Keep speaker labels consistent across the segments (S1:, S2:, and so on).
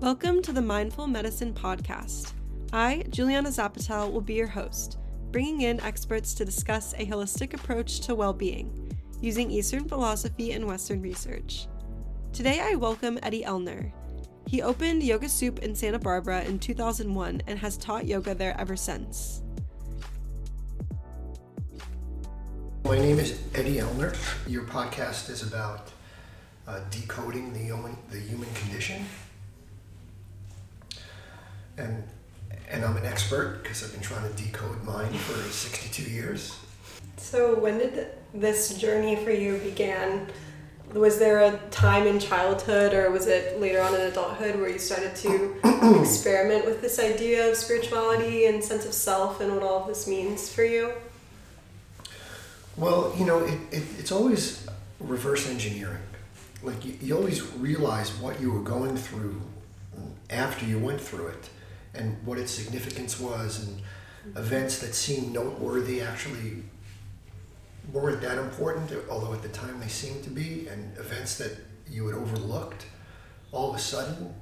S1: Welcome to the Mindful Medicine Podcast. I, Juliana Zapatel, will be your host, bringing in experts to discuss a holistic approach to well being using Eastern philosophy and Western research. Today, I welcome Eddie Ellner. He opened Yoga Soup in Santa Barbara in 2001 and has taught yoga there ever since.
S2: My name is Eddie Ellner. Your podcast is about uh, decoding the human, the human condition. And, and I'm an expert because I've been trying to decode mine for 62 years.
S1: So, when did this journey for you began? Was there a time in childhood or was it later on in adulthood where you started to experiment with this idea of spirituality and sense of self and what all of this means for you?
S2: Well, you know, it, it, it's always reverse engineering. Like, you, you always realize what you were going through after you went through it and what its significance was, and events that seemed noteworthy actually weren't that important, although at the time they seemed to be, and events that you had overlooked all of a sudden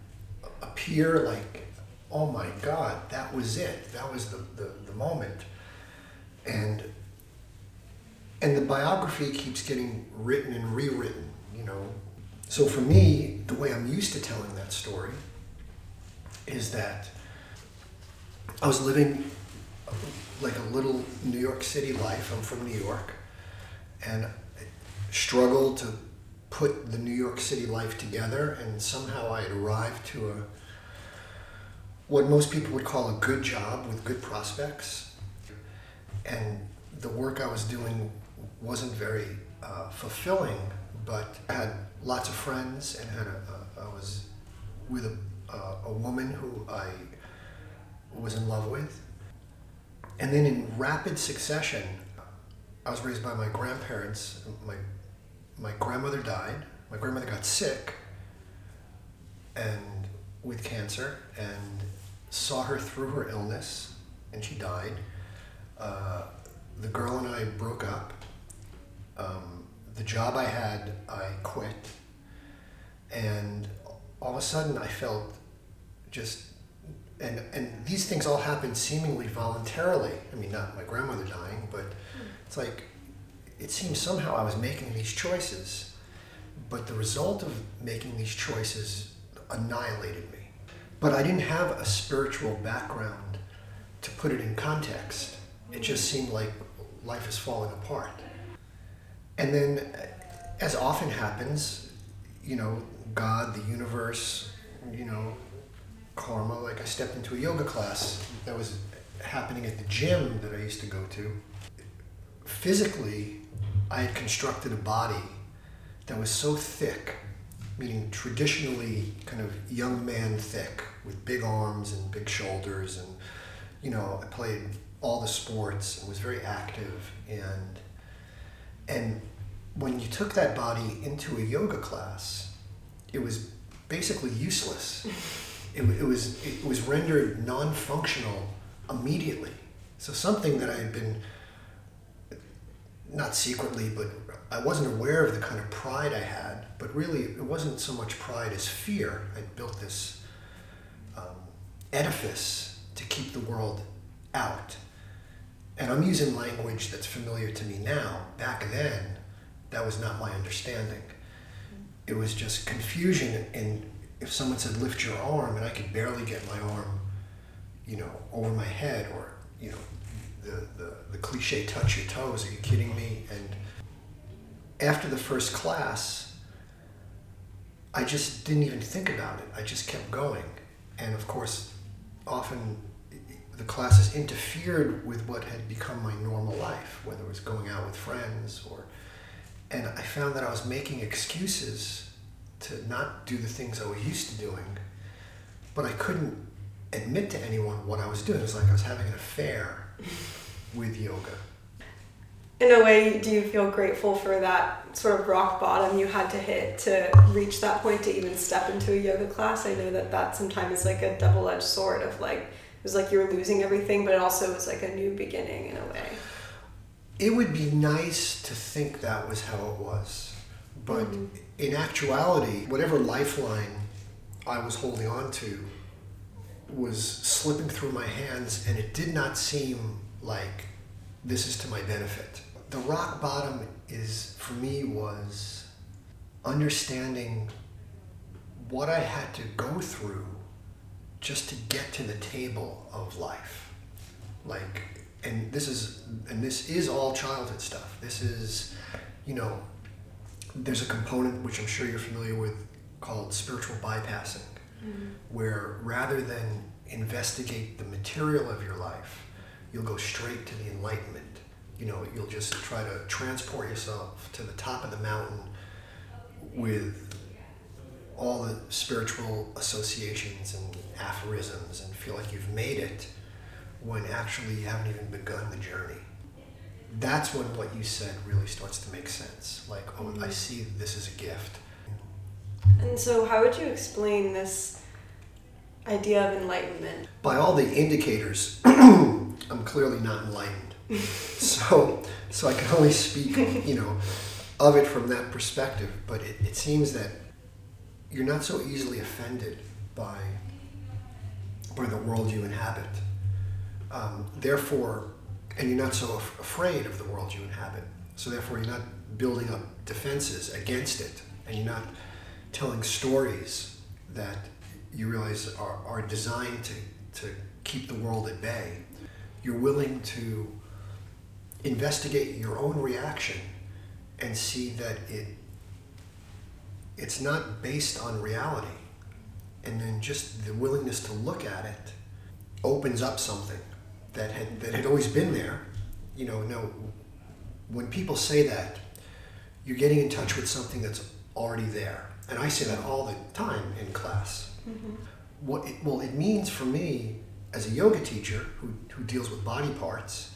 S2: appear like, oh my God, that was it. That was the, the, the moment. And and the biography keeps getting written and rewritten, you know. So for me, the way I'm used to telling that story is that I was living like a little New York City life. I'm from New York and struggled to put the New York City life together, and somehow I had arrived to a what most people would call a good job with good prospects, and the work I was doing wasn't very uh, fulfilling, but I had lots of friends and had a, a, I was with a, a woman who I was in love with. And then in rapid succession, I was raised by my grandparents. My my grandmother died. My grandmother got sick and with cancer and saw her through her illness and she died. Uh, the girl and I broke up. Um, the job I had, I quit. And all of a sudden, I felt just and and these things all happened seemingly voluntarily. I mean, not my grandmother dying, but it's like it seems somehow I was making these choices, but the result of making these choices annihilated me. But I didn't have a spiritual background to put it in context. It just seemed like life is falling apart. And then, as often happens, you know, God, the universe, you know, karma. Like I stepped into a yoga class that was happening at the gym that I used to go to. Physically, I had constructed a body that was so thick, meaning traditionally kind of young man thick, with big arms and big shoulders, and you know, I played all the sports and was very active, and and when you took that body into a yoga class, it was basically useless. it, it was it was rendered non-functional immediately. So something that I had been not secretly, but I wasn't aware of the kind of pride I had. But really, it wasn't so much pride as fear. I built this um, edifice to keep the world out. And I'm using language that's familiar to me now. Back then, that was not my understanding. It was just confusion and if someone said lift your arm and I could barely get my arm, you know, over my head or, you know, the, the, the cliche touch your toes, are you kidding me? And after the first class, I just didn't even think about it. I just kept going. And of course, often the classes interfered with what had become my normal life, whether it was going out with friends or, and I found that I was making excuses to not do the things I was used to doing, but I couldn't admit to anyone what I was doing. It was like I was having an affair with yoga.
S1: In a way, do you feel grateful for that sort of rock bottom you had to hit to reach that point to even step into a yoga class? I know that that sometimes is like a double edged sword of like, it was like you were losing everything, but it also was like a new beginning in a way.
S2: It would be nice to think that was how it was but mm-hmm. In actuality, whatever lifeline I was holding on to was slipping through my hands, and it did not seem like this is to my benefit. The rock bottom is, for me, was understanding what I had to go through just to get to the table of life. Like, and this is, and this is all childhood stuff. This is, you know, there's a component which I'm sure you're familiar with called spiritual bypassing, mm-hmm. where rather than investigate the material of your life, you'll go straight to the enlightenment. You know, you'll just try to transport yourself to the top of the mountain with all the spiritual associations and aphorisms and feel like you've made it when actually you haven't even begun the journey. That's when what you said really starts to make sense. Like, oh, I mm-hmm. see this is a gift.
S1: And so, how would you explain this idea of enlightenment?
S2: By all the indicators, I'm clearly not enlightened. so, so I can only speak, you know, of it from that perspective. But it, it seems that you're not so easily offended by by the world you inhabit. Um, therefore, and you're not so af- afraid of the world you inhabit. So therefore, you're not building up defenses against it, and you're not telling stories that you realize are, are designed to, to keep the world at bay. You're willing to investigate your own reaction and see that it it's not based on reality. And then just the willingness to look at it opens up something that had that had always been there. You know, no when people say that, you're getting in touch with something that's already there. And I say that all the time in class. Mm-hmm. What it, well, it means for me as a yoga teacher who, who deals with body parts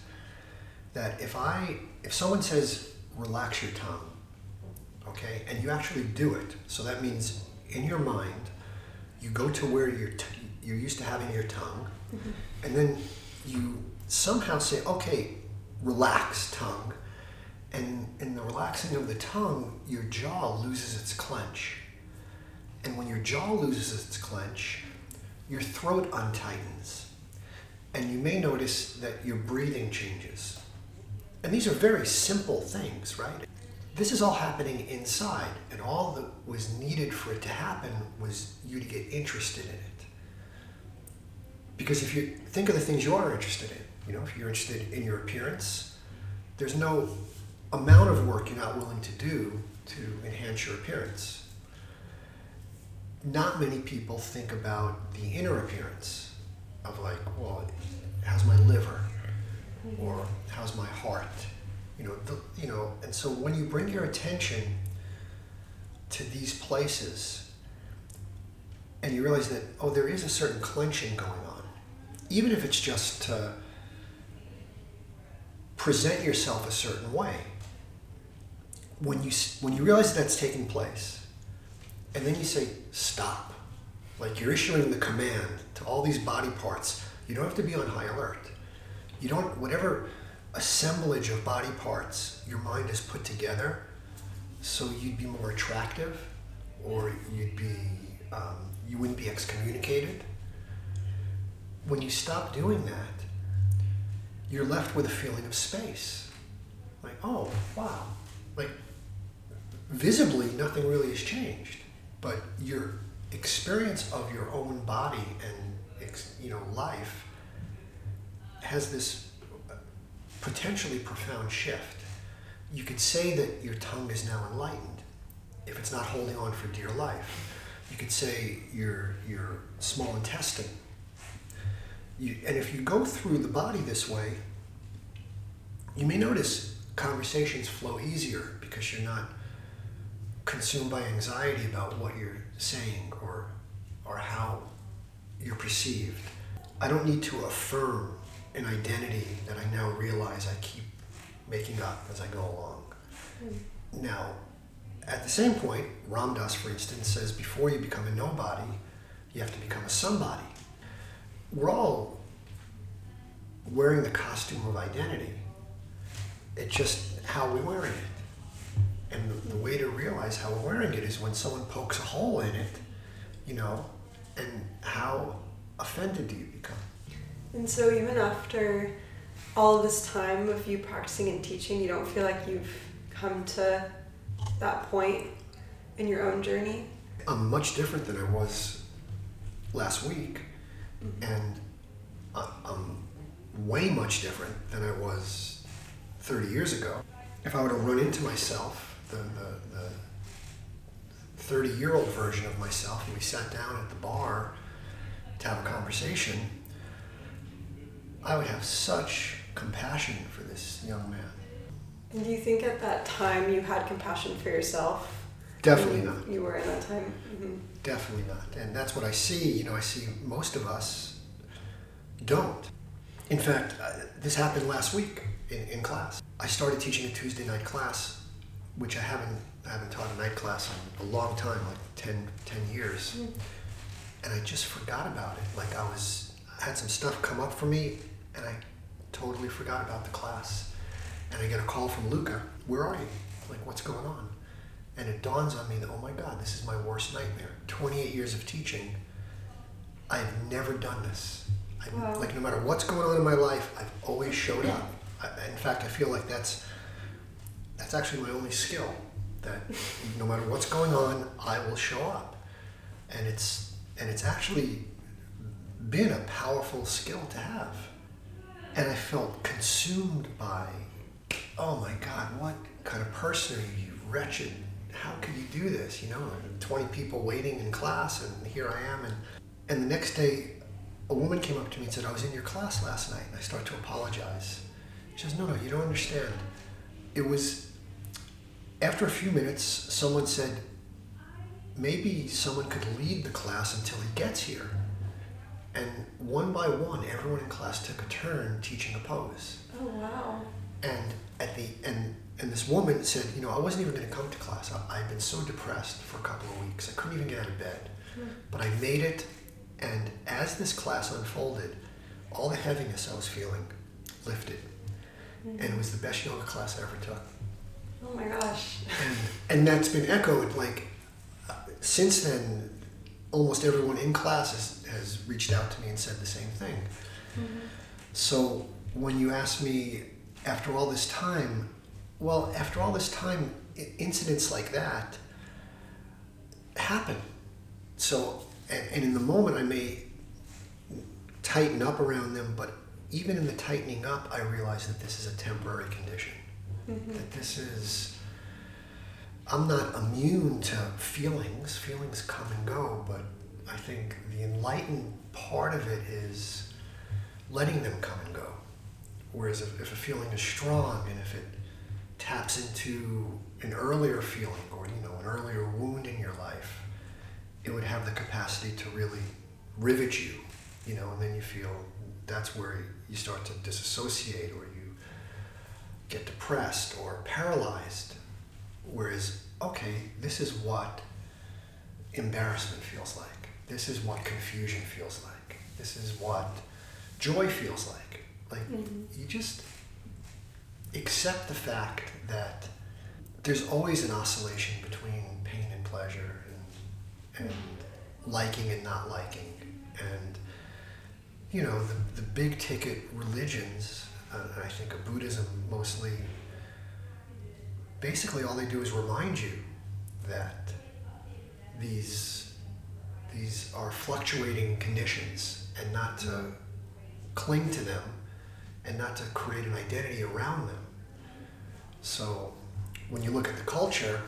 S2: that if I if someone says relax your tongue, okay, and you actually do it, so that means in your mind you go to where you're t- you're used to having your tongue, mm-hmm. and then you somehow say okay, relax tongue, and in the relaxing of the tongue, your jaw loses its clench. And when your jaw loses its clench, your throat untightens. And you may notice that your breathing changes. And these are very simple things, right? This is all happening inside, and all that was needed for it to happen was you to get interested in it. Because if you think of the things you are interested in, you know, if you're interested in your appearance, there's no amount of work you're not willing to do to enhance your appearance not many people think about the inner appearance of like, well, how's my liver, or how's my heart, you know, the, you know. And so when you bring your attention to these places, and you realize that oh, there is a certain clenching going on, even if it's just to present yourself a certain way. When you when you realize that's taking place and then you say stop. Like you're issuing the command to all these body parts. You don't have to be on high alert. You don't whatever assemblage of body parts your mind has put together so you'd be more attractive or you'd be um, you wouldn't be excommunicated when you stop doing that you're left with a feeling of space like oh wow like visibly nothing really has changed but your experience of your own body and you know life has this potentially profound shift. You could say that your tongue is now enlightened if it's not holding on for dear life. You could say your your small intestine. You, and if you go through the body this way, you may notice conversations flow easier because you're not consumed by anxiety about what you're saying or or how you're perceived. I don't need to affirm an identity that I now realize I keep making up as I go along. Mm. Now, at the same point, Ram Dass, for instance, says before you become a nobody, you have to become a somebody. We're all wearing the costume of identity. It's just how we're wearing it. And the, the way to realize how we're wearing it is when someone pokes a hole in it, you know, and how offended do you become?
S1: And so, even after all this time of you practicing and teaching, you don't feel like you've come to that point in your own journey?
S2: I'm much different than I was last week, and I'm way much different than I was 30 years ago. If I were to run into myself, the, the, the 30 year old version of myself, and we sat down at the bar to have a conversation, I would have such compassion for this young man.
S1: Do you think at that time you had compassion for yourself?
S2: Definitely not.
S1: You were at that time? hmm
S2: Definitely not. And that's what I see. You know, I see most of us don't. In fact, uh, this happened last week in, in class. I started teaching a Tuesday night class, which I haven't, I haven't taught a night class in a long time, like 10, 10 years. And I just forgot about it. Like I was, I had some stuff come up for me and I totally forgot about the class. And I get a call from Luca, where are you? Like, what's going on? And it dawns on me that, oh my God, this is my worst nightmare. 28 years of teaching, I've never done this. I,
S1: Wow.
S2: Like, no matter what's going on in my life, I've always showed up. I, in fact, I feel like that's, that's actually my only skill. That no matter what's going on, I will show up. And it's, and it's actually been a powerful skill to have. And I felt consumed by, oh my God, what kind of person are you, wretched? How could you do this? You know, 20 people waiting in class, and here I am. And, and the next day, a woman came up to me and said, I was in your class last night. And I start to apologize. She says, No, no, you don't understand. It was, after a few minutes, someone said, maybe someone could lead the class until he gets here. And one by one, everyone in class took a turn teaching a pose.
S1: Oh, wow.
S2: And at the and and this woman said, you know, I wasn't even going to come to class. I, I'd been so depressed for a couple of weeks. I couldn't even get out of bed. But I made it. And as this class unfolded, all the heaviness I was feeling lifted. And it was the best yoga class I ever took.
S1: Oh my gosh.
S2: And, and that's been echoed. Like uh, since then, almost everyone in class has, has reached out to me and said the same thing. So when you ask me after all this time, well, after all this time, incidents like that happen. So, and, in the moment, I may tighten up around them, but even in the tightening up, I realize that this is a temporary condition. Mm-hmm. That this is, I'm not immune to feelings. Feelings come and go, but I think the enlightened part of it is letting them come and go. Whereas if, if a feeling is strong and if it taps into an earlier feeling or you know an earlier wound in your life, it would have the capacity to really rivet you, you know, and then you feel that's where you start to disassociate or you get depressed or paralyzed. Whereas, okay, this is what embarrassment feels like. This is what confusion feels like. This is what joy feels like. Like, mm-hmm. you just accept the fact that there's always an oscillation between pain and pleasure and, and liking and not liking. And, you know, the, the big ticket religions, uh, I think of Buddhism mostly, basically all they do is remind you that these, these are fluctuating conditions and not to cling to them and not to create an identity around them. So when you look at the culture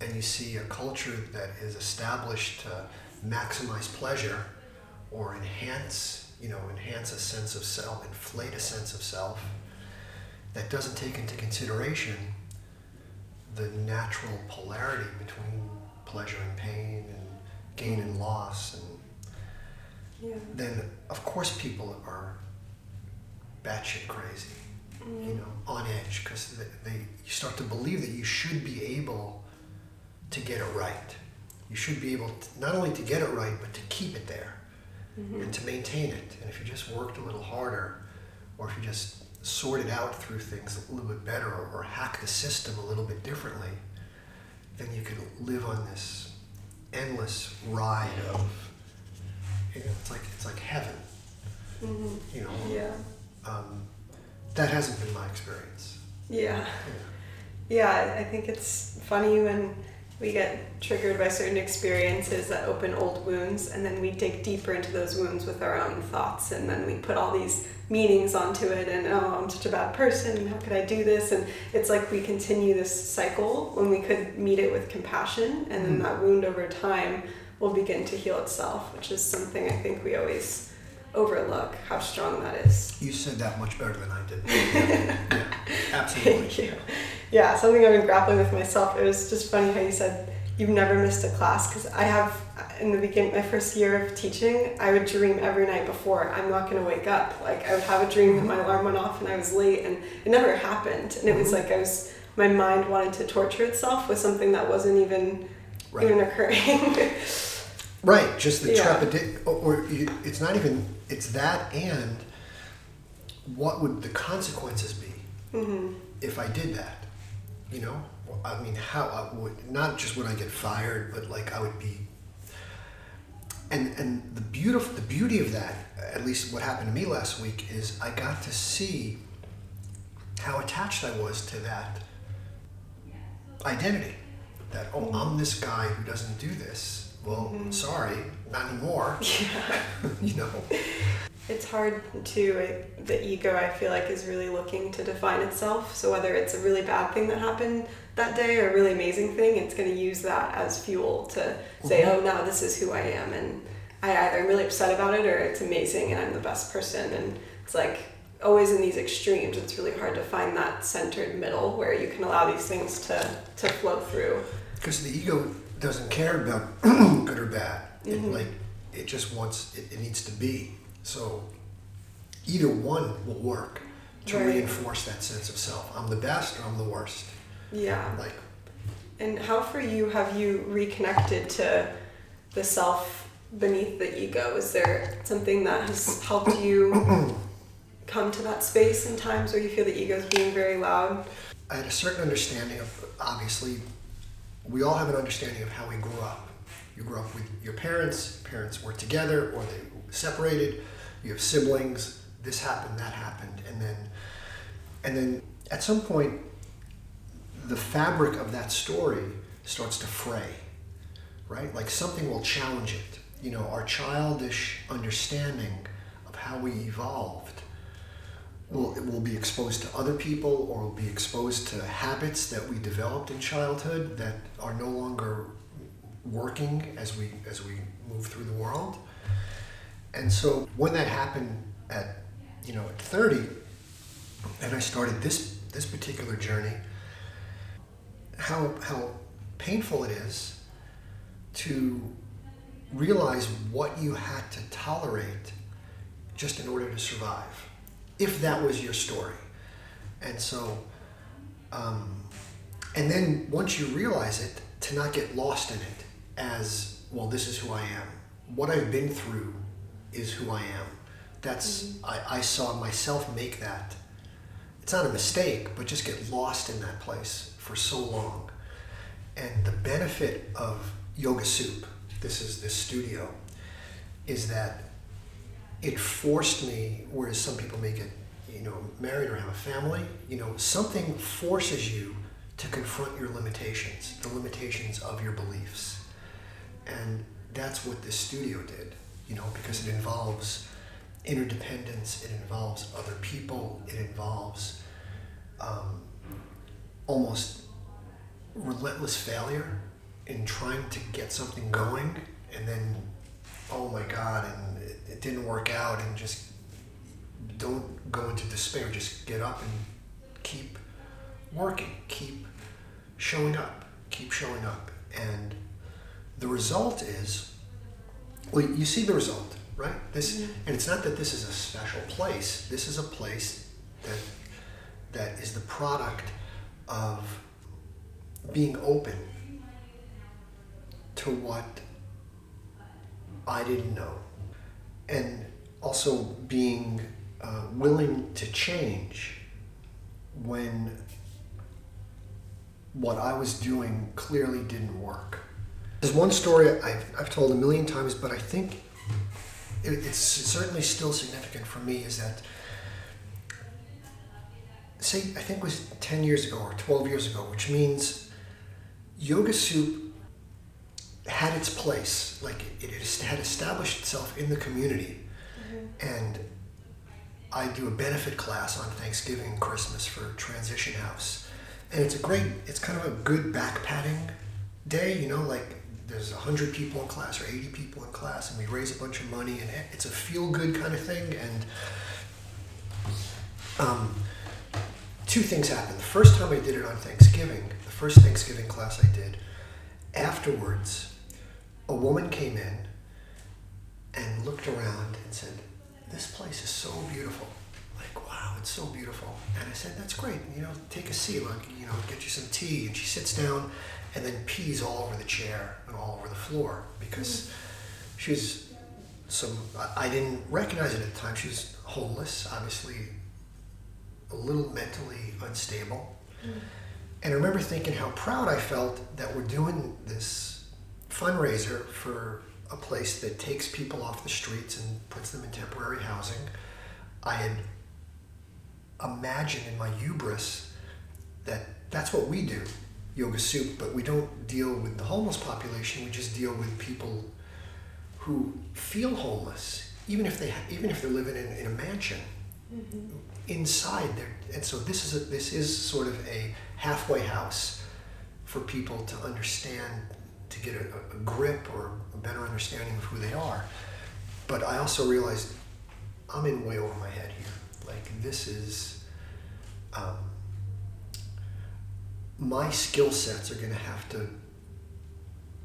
S2: and you see a culture that is established to maximize pleasure or enhance, you know, enhance a sense of self, inflate a sense of self, that doesn't take into consideration the natural polarity between pleasure and pain and gain and loss and
S1: Yeah.
S2: then of course people are batshit crazy, you know, on edge because they, they you start to believe that you should be able to get it right. You should be able to, not only to get it right, but to keep it there and to maintain it. And if you just worked a little harder, or if you just sorted out through things a little bit better, or, or hack the system a little bit differently, then you could live on this endless ride of You know, it's like it's like heaven.
S1: Mhm.
S2: You know,
S1: Yeah.
S2: um, that hasn't been my experience.
S1: Yeah.
S2: Yeah.
S1: Yeah, I think it's funny when we get triggered by certain experiences that open old wounds, and then we dig deeper into those wounds with our own thoughts, and then we put all these meanings onto it, and oh, I'm such a bad person, and how could I do this? And it's like we continue this cycle when we could meet it with compassion, and then
S2: Mm.
S1: that wound over time will begin to heal itself, which is something I think we always overlook how strong that is.
S2: You said that much better than I did. yeah, yeah, absolutely.
S1: Thank you. Yeah, something I've been grappling with myself. It was just funny how you said you've never missed a class because I have in the beginning, my first year of teaching, I would dream every night before I'm not going to wake up. Like I would have a dream that my alarm went off and I was late, and it never happened. And it was
S2: Mhm.
S1: like I was my mind wanted to torture itself with something that wasn't even even occurring.
S2: Right. Just the
S1: Yeah.
S2: trepidation, or, or you, it's not even. It's that, and what would the consequences be
S1: hmm
S2: if I did that? You know, I mean, how I would not just would I get fired, but like I would be. And and the beautiful the beauty of that, at least what happened to me last week, is I got to see how attached I was to that identity. That oh, I'm this guy who doesn't do this. Well,
S1: Mhm.
S2: sorry, not anymore. Yeah. you know.
S1: It's hard to, uh, the ego I feel like is really looking to define itself. So whether it's a really bad thing that happened that day or a really amazing thing, it's going to use that as fuel to say,
S2: Mhm.
S1: oh, now this is who I am. And I either am really upset about it or it's amazing and I'm the best person. And it's like always in these extremes, it's really hard to find that centered middle where you can allow these things to, to flow through.
S2: Because the ego doesn't care about good or bad. It
S1: Mhm.
S2: like it just wants it, it needs to be. So either one will work to
S1: Right.
S2: reinforce that sense of self. I'm the best or I'm the worst.
S1: Yeah.
S2: Like
S1: And how for you have you reconnected to the self beneath the ego? Is there something that has helped you come to that space in times where you feel the ego is being very loud?
S2: I had a certain understanding of obviously we all have an understanding of how we grew up. You grew up with your parents, parents were together or they separated, you have siblings, this happened, that happened, and then and then at some point the fabric of that story starts to fray. Right? Like something will challenge it. You know, our childish understanding of how we evolved will will be exposed to other people or will be exposed to habits that we developed in childhood that are no longer working as we as we move through the world. And so when that happened at you know at 30 and I started this this particular journey how how painful it is to realize what you had to tolerate just in order to survive if that was your story. And so, um, and then once you realize it, to not get lost in it as, well, this is who I am. What I've been through is who I am. That's, I, I saw myself make that. It's not a mistake, but just get lost in that place for so long. And the benefit of Yoga Soup, this is this studio, is that it forced me, whereas some people may get, you know, married or have a family, you know, something forces you to confront your limitations, the limitations of your beliefs. And that's what this studio did, you know, because it involves interdependence, it involves other people, it involves um, almost relentless failure in trying to get something going and then oh my god and it, didn't work out and just don't go into despair. Just get up and keep working. Keep showing up. Keep showing up. And the result is well you see the result right? This mm-hmm. and it's not that this is a special place. This is a place that that is the product of being open to what I didn't know, and also being uh, willing to change when what I was doing clearly didn't work. There's one story I've, I've told a million times, but I think it, it's certainly still significant for me is that say I think it was 10 years ago or 12 years ago, which means yoga soup had its place, like it, it had established itself in the community, and I do a benefit class on Thanksgiving and Christmas for Transition House, and it's a great, it's kind of a good back patting day, you know, like there's 100 people in class or 80 people in class and we raise a bunch of money and it's a feel good kind of thing. And um, two things happened. The first time i did it on thanksgiving the first thanksgiving class i did afterwards a woman came in and looked around and said this place is so beautiful like wow it's so beautiful and i said that's great you know take a seat like you know get you some tea and she sits down and then pees all over the chair and all over the floor because she was some I didn't recognize it at the time. She was homeless, obviously a little mentally unstable. Mm. And I remember thinking how proud I felt that we're doing this fundraiser for a place that takes people off the streets and puts them in temporary housing. I had imagined in my hubris that that's what we do yoga soup, but we don't deal with the homeless population. We just deal with people who feel homeless, even if they even if they're living in, in a mansion. Mm-hmm. Inside there, and so this is a, this is sort of a halfway house for people to understand, to get a, a grip or a better understanding of who they are. But I also realized I'm in way over my head here. Like this is. Um, my skill sets are going to have to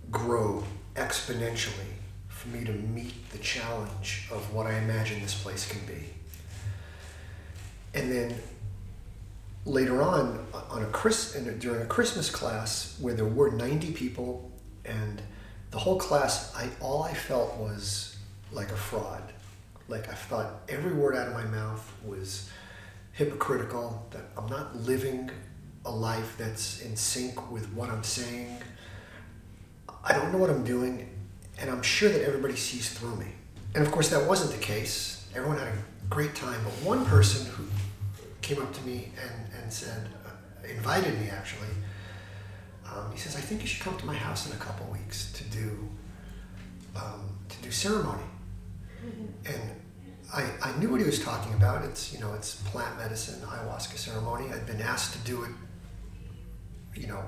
S2: grow exponentially for me to meet the challenge of what I imagine this place can be. And then later on, on a Chris, during a Christmas class where there were 90 people and the whole class, I all I felt was like a fraud. Like I thought every word out of my mouth was hypocritical, that I'm not living a life that's in sync with what I'm saying. I don't know what I'm doing, and I'm sure that everybody sees through me. And of course, that wasn't the case. Everyone had a great time, but one person who came up to me and, and said, uh, invited me actually, um, he says, I think you should come to my house in a couple weeks to do, um, to do ceremony. Mm-hmm. And I, I knew what he was talking about. It's, you know, it's plant medicine, ayahuasca ceremony. I'd been asked to do it you know,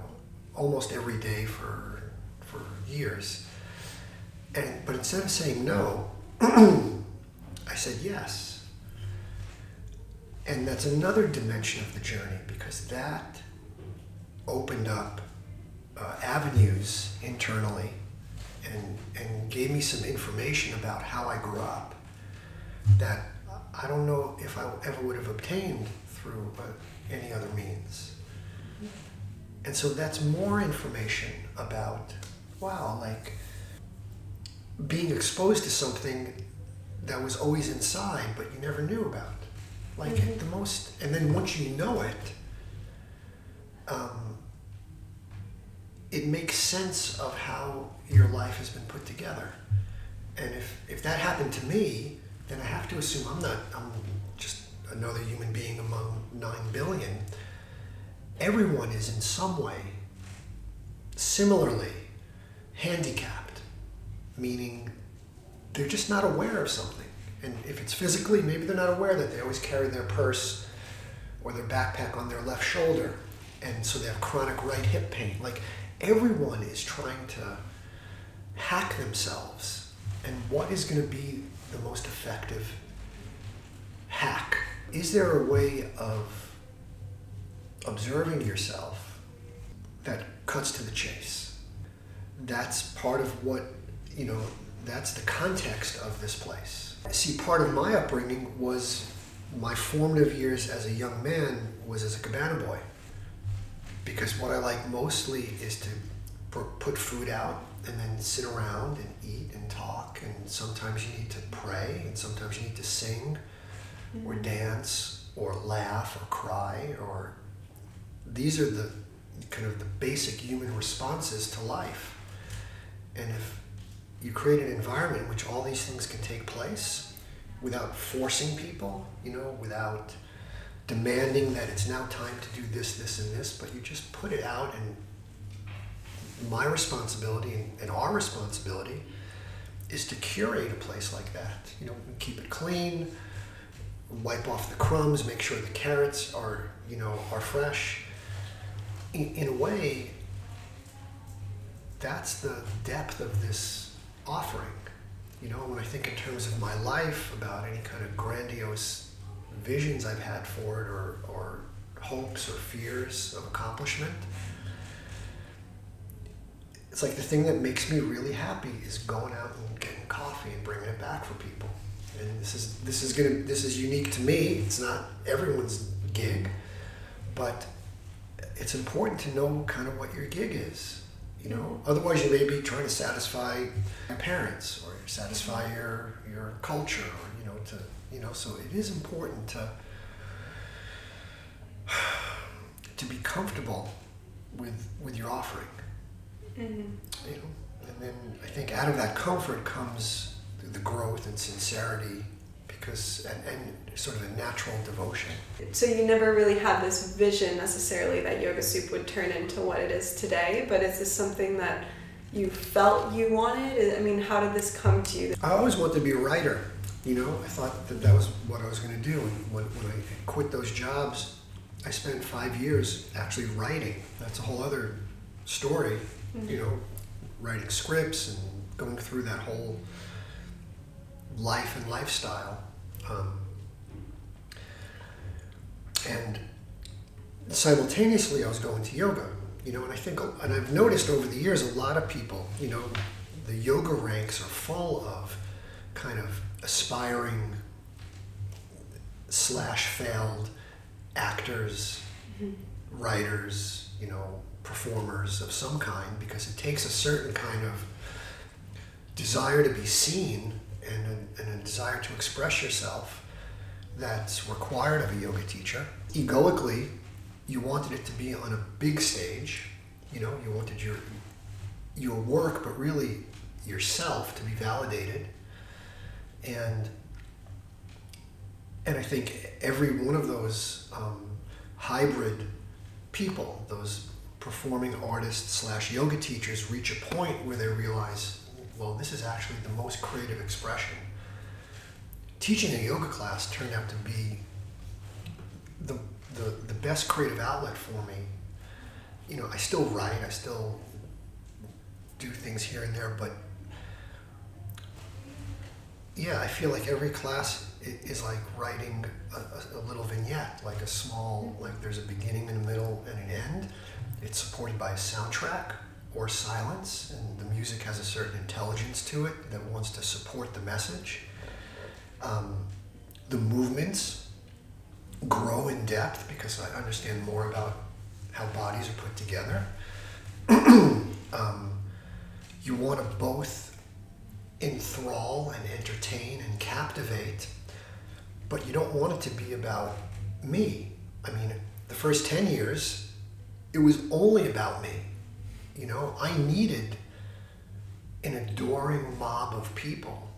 S2: almost every day for for years. And but instead of saying no, I said yes. And that's another dimension of the journey because that opened up uh, avenues internally and, and gave me some information about how I grew up that I don't know if I ever would have obtained through uh, any other means. And so that's more information about, wow, like being exposed to something that was always inside, but you never knew about. Like mm-hmm. the most, and then once you know it, um, it makes sense of how your life has been put together. And if, if that happened to me, then I have to assume I'm not, I'm just another human being among nine billion everyone is in some way similarly handicapped, meaning they're just not aware of something. And if it's physically, maybe they're not aware that they always carry their purse or their backpack on their left shoulder, and so they have chronic right hip pain. Like everyone is trying to hack themselves. And what is going to be the most effective hack? Is there a way of observing yourself that cuts to the chase. That's part of what, you know, that's the context of this place. See, part of my upbringing was my formative years as a young man was as a cabana boy. Because what I like mostly is to put food out and then sit around and eat and talk. And sometimes you need to pray, and sometimes you need to sing or mm-hmm. dance or laugh or cry or these are the kind of the basic human responses to life. And if you create an environment in which all these things can take place without forcing people, you know, without demanding that it's now time to do this, this, and this, but you just put it out and my responsibility and, our responsibility is to curate a place like that. You know, keep it clean, wipe off the crumbs, make sure the carrots are, you know, are fresh. In, in a way, that's the depth of this offering. You know, when I think in terms of my life about any kind of grandiose visions I've had for it or, or hopes or fears of accomplishment, it's like the thing that makes me really happy is going out and getting coffee and bringing it back for people. And this is this is gonna this is unique to me. It's not everyone's gig, but it's important to know kind of what your gig is. You know, otherwise you may be trying to satisfy your parents or satisfy your your culture, or you know, to you know. So it is important to to be comfortable with with your offering. Mm-hmm. You know, and then I think out of that comfort comes the growth and sincerity, because and, and sort of a natural devotion.
S1: So you never really had this vision necessarily that Yoga Soup would turn into what it is today, but is this something that you felt you wanted? I mean, how did this come to you?
S2: I always wanted to be a writer. You know, I thought that that was what I was going to do. And when, when I quit those jobs, I spent five years actually writing. That's a whole other story mm-hmm. you know, writing scripts and going through that whole life and lifestyle. Um, and simultaneously, I was going to yoga, you know, and I think, and I've noticed over the years, a lot of people, you know, the yoga ranks are full of kind of aspiring slash failed actors, mm-hmm. writers, you know, performers of some kind because it takes a certain kind of desire to be seen and a, and a desire to express yourself that's required of a yoga teacher. Egoically, you wanted it to be on a big stage. You know, you wanted your your work, but really yourself to be validated. And and I think every one of those um, hybrid people, those performing artists slash yoga teachers reach a point where they realize, well, this is actually the most creative expression. Teaching a yoga class turned out to be the, the, the best creative outlet for me. You know, I still write, I still do things here and there, but yeah, I feel like every class is like writing a, a, little vignette, like a small, like there's a beginning and a middle and an end it's supported by a soundtrack or silence, and the music has a certain intelligence to it that wants to support the message. Um, the movements grow in depth because I understand more about how bodies are put together. um, you want to both enthrall and entertain and captivate, but you don't want it to be about me. I mean, the first 10 years, it was only about me. You know, I needed an adoring mob of people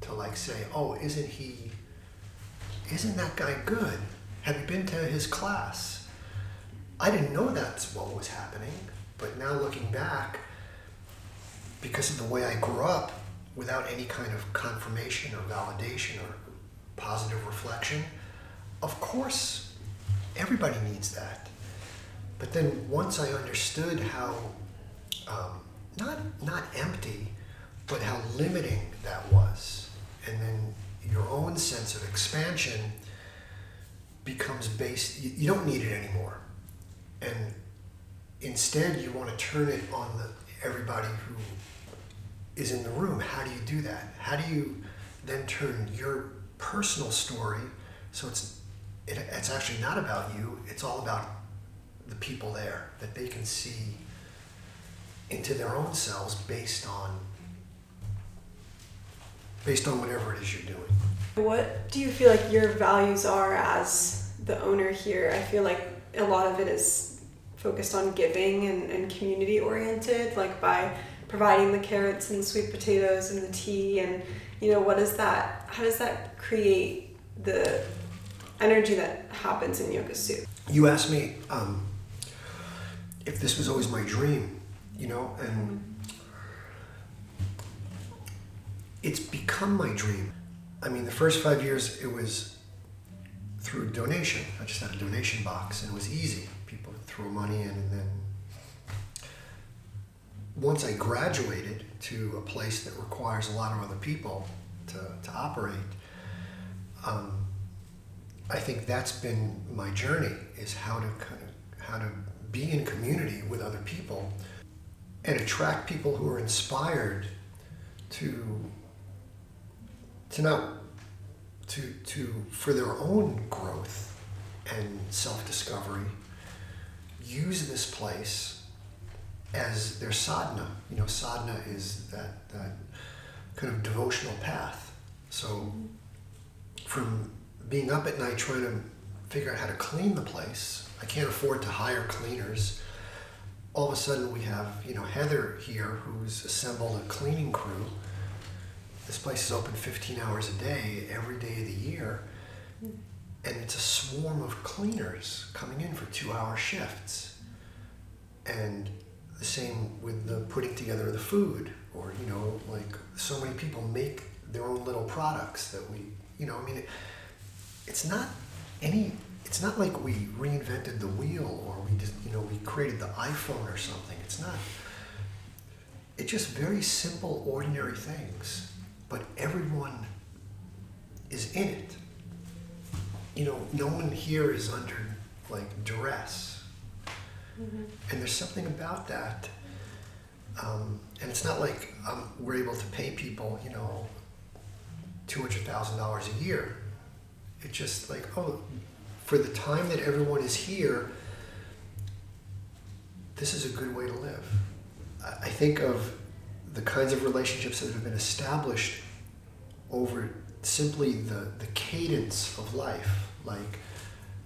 S2: to like say, "Oh, isn't he? Isn't that guy good? Have you been to his class?" I didn't know that's what was happening, but now looking back, because of the way I grew up, without any kind of confirmation or validation or positive reflection, of course, everybody needs that. But then once I understood how um, not not empty, but how limiting that was, and then your own sense of expansion becomes based. You, you don't need it anymore, and instead you want to turn it on the everybody who is in the room. How do you do that? How do you then turn your personal story so it's it, it's actually not about you. It's all about the people there, that they can see into their own selves based on based on whatever it is you're doing.
S1: What do you feel like your values are as the owner here? I feel like a lot of it is focused on giving and, and community oriented, like by providing the carrots and sweet potatoes and the tea and you know what is that how does that create the energy that happens in yoga soup
S2: You asked me um, if this was always my dream, you know, and it's become my dream. I mean, the first five years it was through donation. I just had a donation box, and it was easy. People throw money in, and then once I graduated to a place that requires a lot of other people to, to operate, um, I think that's been my journey is how to kind of how to be in community with other people and attract people who are inspired to to not to to for their own growth and self-discovery use this place as their sadhana you know sadhana is that that kind of devotional path so from being up at night trying to figure out how to clean the place. I can't afford to hire cleaners. All of a sudden, we have you know Heather here who's assembled a cleaning crew. This place is open 15 hours a day, every day of the year, and it's a swarm of cleaners coming in for two-hour shifts. And the same with the putting together of the food, or you know, like so many people make their own little products that we, you know, I mean. It, it's not any it's not like we reinvented the wheel or we just you know we created the iPhone or something. It's not. It's just very simple ordinary things but everyone is in it. You know no one here is under like duress mm-hmm. and there's something about that um, and it's not like um, we're able to pay people you know $200000 a year it's just like, oh, for the time that everyone is here, this is a good way to live. I think of the kinds of relationships that have been established over simply the, the cadence of life, like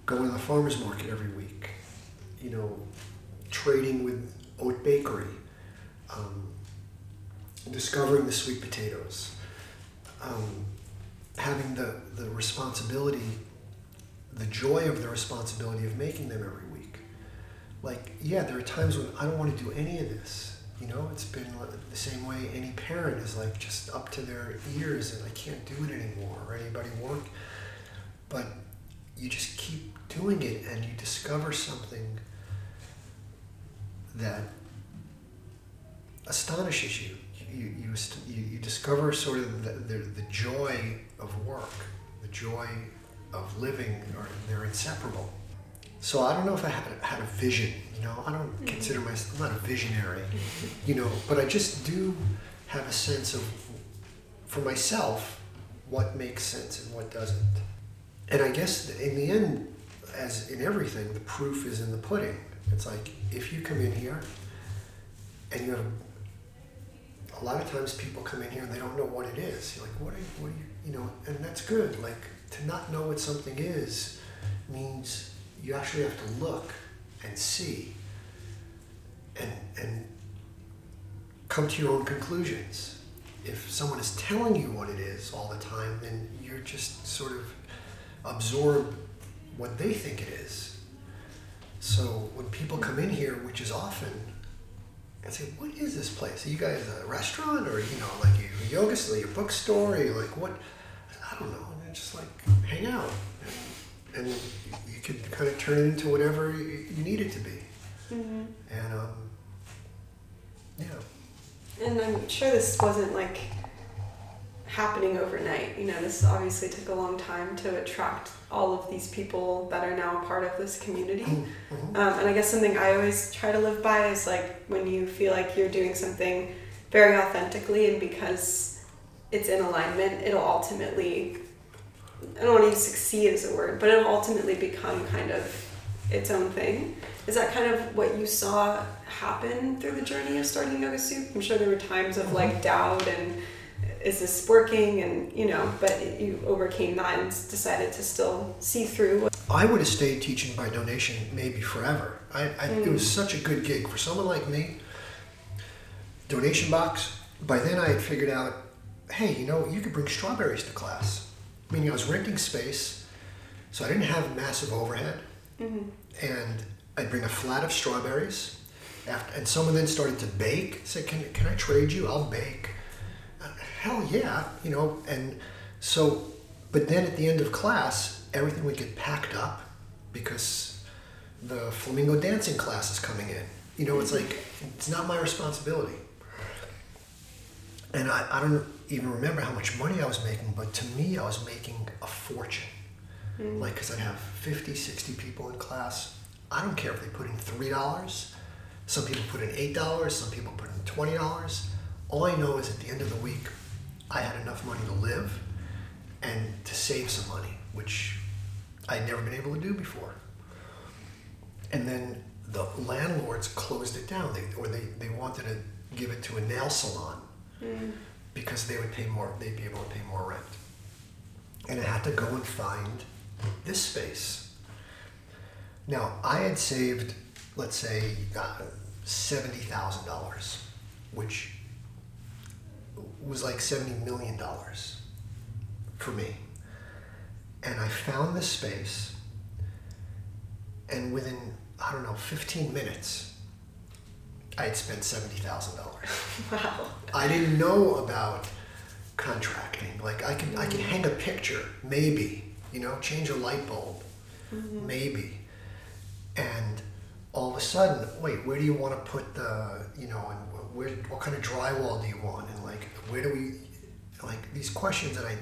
S2: going to the farmer's market every week, you know, trading with Oat Bakery, um, discovering the sweet potatoes, um, having the, the responsibility, the joy of the responsibility of making them every week. Like, yeah, there are times when I don't want to do any of this. You know, it's been the same way any parent is like just up to their ears and I can't do it anymore or anybody work. But you just keep doing it and you discover something that astonishes you. You, you, you, you discover sort of the, the, the joy of work, the joy of living, are they're inseparable. So I don't know if I had a, had a vision. You know, I don't mm-hmm. consider myself I'm not a visionary. You know, but I just do have a sense of, for myself, what makes sense and what doesn't. And I guess in the end, as in everything, the proof is in the pudding. It's like if you come in here and you have a lot of times people come in here and they don't know what it is. You're like, what are you, what are you you know, and that's good. Like to not know what something is means you actually have to look and see and and come to your own conclusions. If someone is telling you what it is all the time, then you're just sort of absorb what they think it is. So when people come in here, which is often, and say, "What is this place? Are you guys a restaurant, or you know, like a yoga, studio, a bookstore, or like what?" I don't know. And just like hang out, and, and you, could kind of turn it into whatever you, you need it to be. Mm-hmm. And um, yeah.
S1: And I'm sure this wasn't like happening overnight. You know, this obviously took a long time to attract all of these people that are now a part of this community. Mm-hmm. Um, and I guess something I always try to live by is like when you feel like you're doing something very authentically and because it's in alignment, it'll ultimately, I don't want to use succeed as a word, but it'll ultimately become kind of its own thing. Is that kind of what you saw happen through the journey of starting Yoga Soup? I'm sure there were times of like doubt and is this working and you know but you overcame that and decided to still see through
S2: i would have stayed teaching by donation maybe forever I, I mm. it was such a good gig for someone like me donation box. By then, I had figured out, hey, you know, you could bring strawberries to class. Meaning, I was renting space, so I didn't have massive overhead, and I'd bring a flat of strawberries. After, and someone then started to bake. Said, "Can can I trade you? I'll bake." Hell yeah, you know. And so, but then at the end of class, everything would get packed up because the flamingo dancing class is coming in. You know, it's mm-hmm. like it's not my responsibility. And I, I don't even remember how much money I was making, but to me, I was making a fortune. Mm. Like, because I'd have 50, 60 people in class. I don't care if they put in $3. Some people put in $8. Some people put in $20. All I know is at the end of the week, I had enough money to live and to save some money, which I'd never been able to do before. And then the landlords closed it down, they, or they, they wanted to give it to a nail salon because they would pay more, they'd be able to pay more rent. And I had to go and find this space. Now, I had saved, let's say, uh, $70,000, which was like $70 million for me. And I found this space, and within, I don't know, 15 minutes, I had spent $70,000.
S1: Wow.
S2: I didn't know about contracting. Like I can I can mm-hmm. hang a picture, maybe, you know, change a light bulb, mm-hmm. maybe. And all of a sudden, wait, where do you want to put the, you know, and where what kind of drywall do you want and like where do we like these questions that I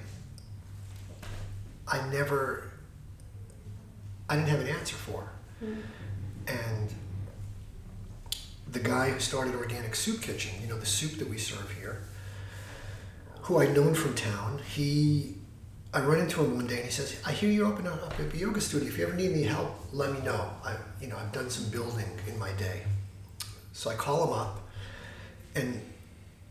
S2: I never I didn't have an answer for. Hmm. And the guy who started Organic Soup Kitchen, you know, the soup that we serve here, who I'd known from town, he, I run into him one day and he says, I hear you're opening up a yoga studio. If you ever need any help, let me know. I, you know, I've done some building in my day. So I call him up and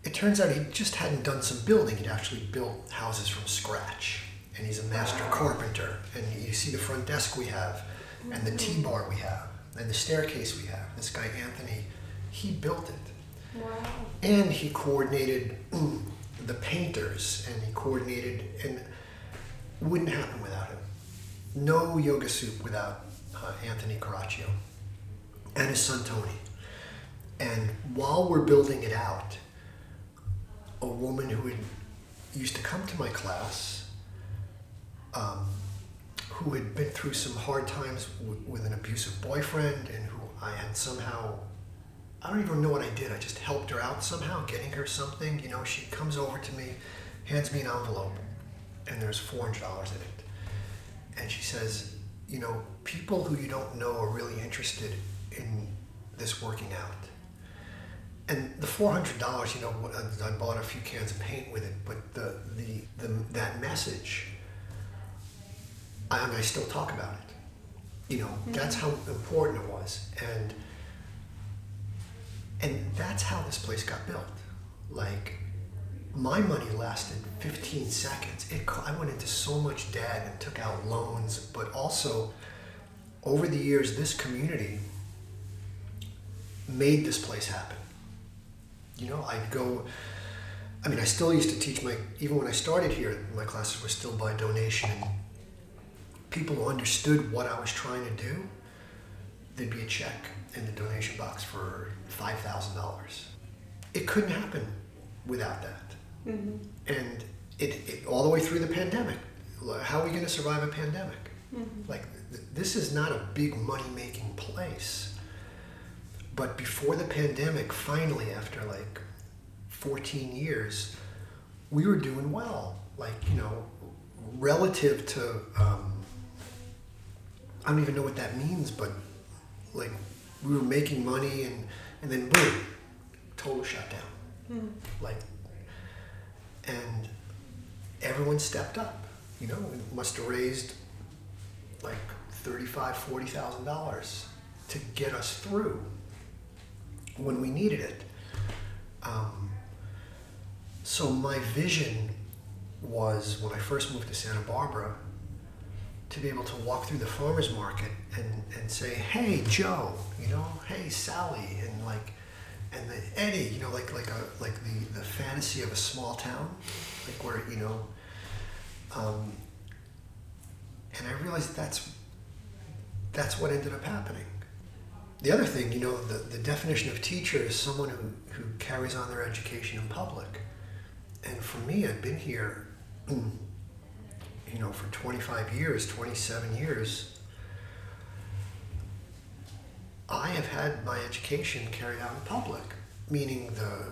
S2: it turns out he just hadn't done some building. He'd actually built houses from scratch. And he's a master carpenter. And you see the front desk we have, and the T bar we have, and the staircase we have. This guy, Anthony, he built it.
S1: Wow.
S2: And he coordinated the painters, and he coordinated, and wouldn't happen without him. No yoga soup without uh, Anthony Caraccio and his son Tony. And while we're building it out, a woman who had used to come to my class, um, who had been through some hard times w- with an abusive boyfriend, and who I had somehow, I don't even know what I did. I just helped her out somehow, getting her something. You know, she comes over to me, hands me an envelope, and there's $400 in it. And she says, you know, people who you don't know are really interested in this working out. And the four hundred dollars, you know, uh, I bought a few cans of paint with it, but the the, the that message, I, and I still talk about it. You know, mm-hmm. that's how important it was, and and that's how this place got built. Like, my money lasted 15 seconds. It, I went into so much debt and took out loans, but also over the years, this community made this place happen. You know, I'd go. I mean, I still used to teach my. Even when I started here, my classes were still by donation, and people who understood what I was trying to do, there'd be a check in the donation box for five thousand dollars. It couldn't happen without that, mm-hmm. and it, it all the way through the pandemic. How are we going to survive a pandemic? Mm-hmm. Like, th- this is not a big money making place. But before the pandemic, finally, after like 14 years, we were doing well. Like, you know, relative to, um, I don't even know what that means, but like we were making money and, and then boom, total shutdown. Like, and everyone stepped up. You know, we must have raised like thirty-five, forty thousand dollars to get us through when we needed it. Um, so my vision was when I first moved to Santa Barbara to be able to walk through the farmers market and, and say, hey, Joe, you know, hey, Sally, and like and the Eddie, you know, like like a like the the fantasy of a small town, like where you know. Um, and I realized that's that's what ended up happening. The other thing, you know, the, the definition of teacher is someone who, who carries on their education in public. And for me, I've been here, you know, for 25 years, 27 years. I have had my education carried out in public, meaning the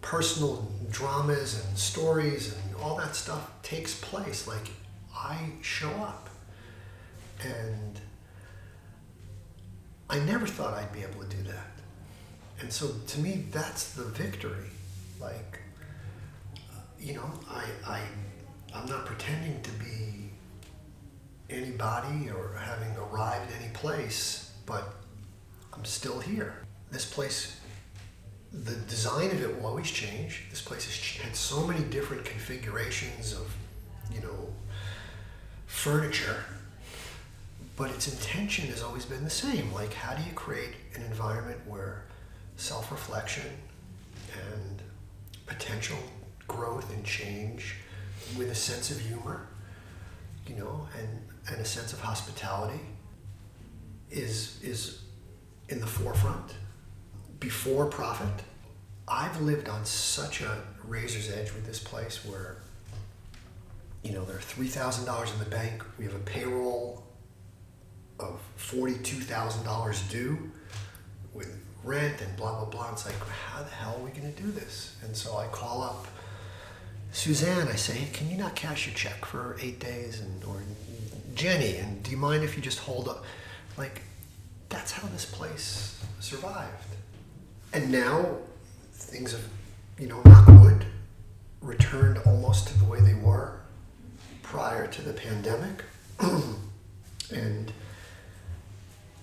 S2: personal dramas and stories and all that stuff takes place. Like, I show up. And I never thought I'd be able to do that. And so to me, that's the victory. Like, uh, you know, I, I, I'm not pretending to be anybody or having arrived any place, but I'm still here. This place, the design of it will always change. This place has had so many different configurations of, you know, furniture but its intention has always been the same. Like, how do you create an environment where self reflection and potential growth and change with a sense of humor, you know, and, and a sense of hospitality is, is in the forefront before profit. I've lived on such a razor's edge with this place where, you know, there are $3,000 in the bank, we have a payroll of $42,000 due with rent and blah, blah, blah. It's like, how the hell are we going to do this? And so I call up Suzanne. I say, hey, can you not cash your check for eight days? And Or Jenny, and do you mind if you just hold up? Like, that's how this place survived. And now things have, you know, knock wood, returned almost to the way they were prior to the pandemic. and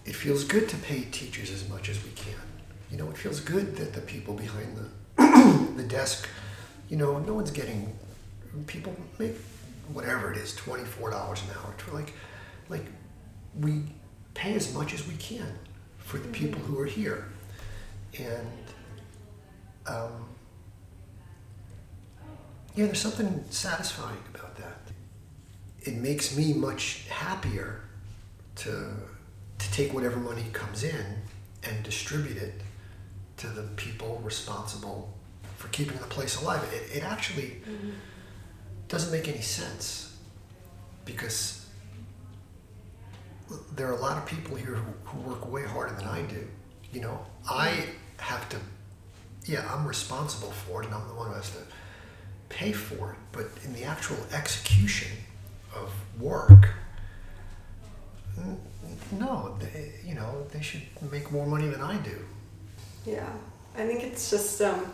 S2: it feels good to pay teachers as much as we can. You know, it feels good that the people behind the the desk, you know, no one's getting people make whatever it is, twenty four dollars an hour. To like like we pay as much as we can for the people who are here. And um, yeah, there's something satisfying about that. It makes me much happier to to take whatever money comes in and distribute it to the people responsible for keeping the place alive. It, it actually mm-hmm. doesn't make any sense because there are a lot of people here who, who work way harder than I do. You know, I have to, yeah, I'm responsible for it and I'm the one who has to pay for it, but in the actual execution of work, no, they, you know, they should make more money than I do.
S1: Yeah, I think it's just um,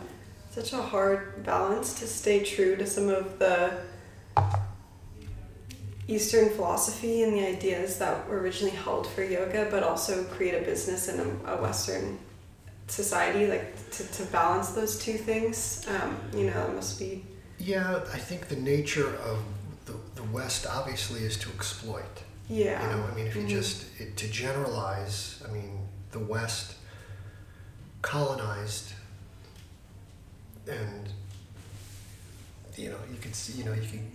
S1: such a hard balance to stay true to some of the Eastern philosophy and the ideas that were originally held for yoga, but also create a business in a, a Western society, like to, to balance those two things. Um, you know, it must be.
S2: Yeah, I think the nature of the, the West obviously is to exploit.
S1: Yeah.
S2: You know, I mean, if you mm-hmm. just, it, to generalize, I mean, the West colonized and, you know, you could see, you know, you can,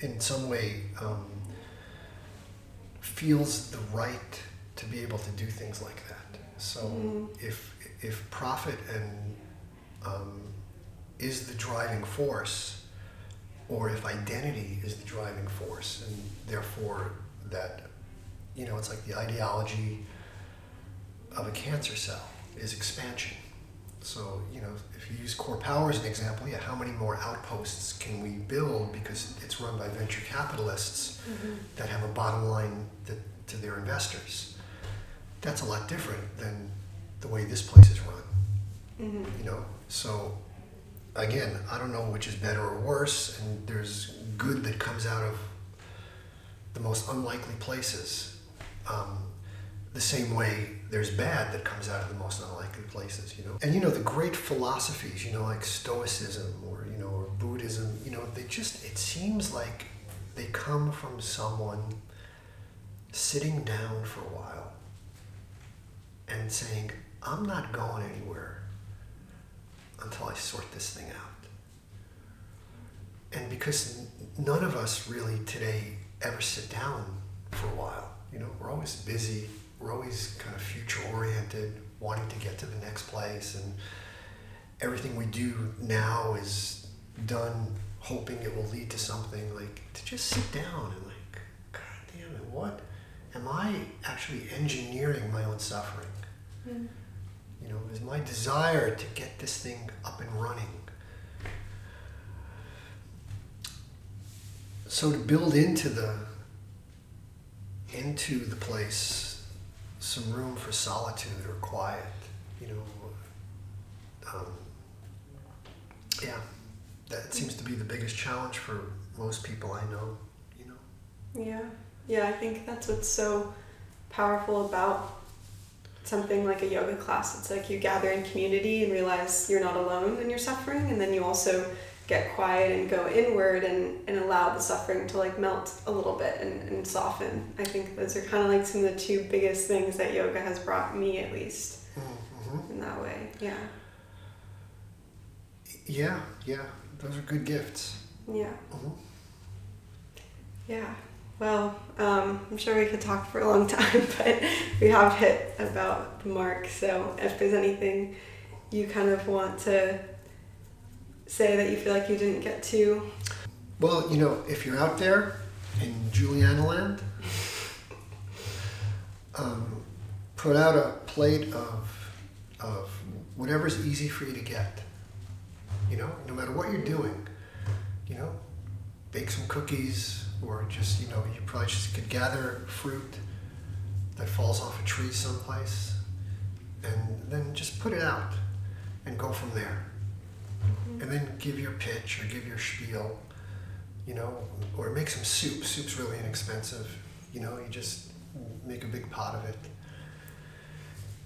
S2: in some way, um, feels the right to be able to do things like that. So mm-hmm. if, if profit and um, is the driving force, or if identity is the driving force, and therefore that, you know, it's like the ideology of a cancer cell is expansion. So, you know, if you use CorePower as an example, yeah, how many more outposts can we build because it's run by venture capitalists mm-hmm. that have a bottom line that, to their investors? That's a lot different than the way this place is run. Mm-hmm. You know, so again, I don't know which is better or worse, and there's good that comes out of the most unlikely places. Um, the same way there's bad that comes out of the most unlikely places, you know. And you know the great philosophies, you know, like Stoicism or you know or Buddhism, you know, they just it seems like they come from someone sitting down for a while and saying, "I'm not going anywhere until I sort this thing out. And because none of us really today ever sit down for a while, you know, we're always busy, we're always kind of future oriented, wanting to get to the next place, and everything we do now is done hoping it will lead to something like to just sit down and like, God damn it, what am I actually engineering my own suffering?
S1: Mm.
S2: You know, is my desire to get this thing up and running. So to build into the into the place some room for solitude or quiet, you know, um, yeah, that seems to be the biggest challenge for most people I know. You know.
S1: Yeah. Yeah, I think that's what's so powerful about something like a yoga class. It's like you gather in community and realize you're not alone in your suffering, and then you also get quiet and go inward and, and allow the suffering to like melt a little bit and, and soften. I think those are kind of like some of the two biggest things that yoga has brought me, at least,
S2: Mm-hmm.
S1: in that way. Yeah.
S2: Yeah, yeah, those are good gifts.
S1: Yeah.
S2: Mhm.
S1: Yeah. Well, um, I'm sure we could talk for a long time, but we have hit about the mark. So if there's anything you kind of want to say that you feel like you didn't get to,
S2: Well, you know, if you're out there in Juliana land, um, put out a plate of, of whatever's easy for you to get. You know, no matter what you're doing, you know, bake some cookies or just, you know, you probably just could gather fruit that falls off a tree someplace and then just put it out and go from there. And then give your pitch or give your spiel you know, or make some soup. Soup's really inexpensive. You know, you just make a big pot of it.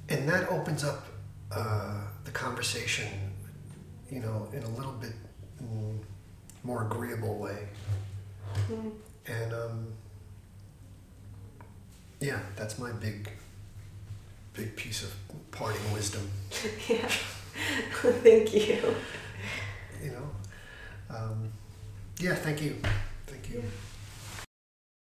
S2: And that opens up uh, the conversation, you know, in a little bit more agreeable way.
S1: mm,
S2: And um, yeah, that's my big, big piece of parting wisdom,
S1: yeah. Thank you.
S2: You know. Um, yeah, thank you. Thank you.
S1: Yeah.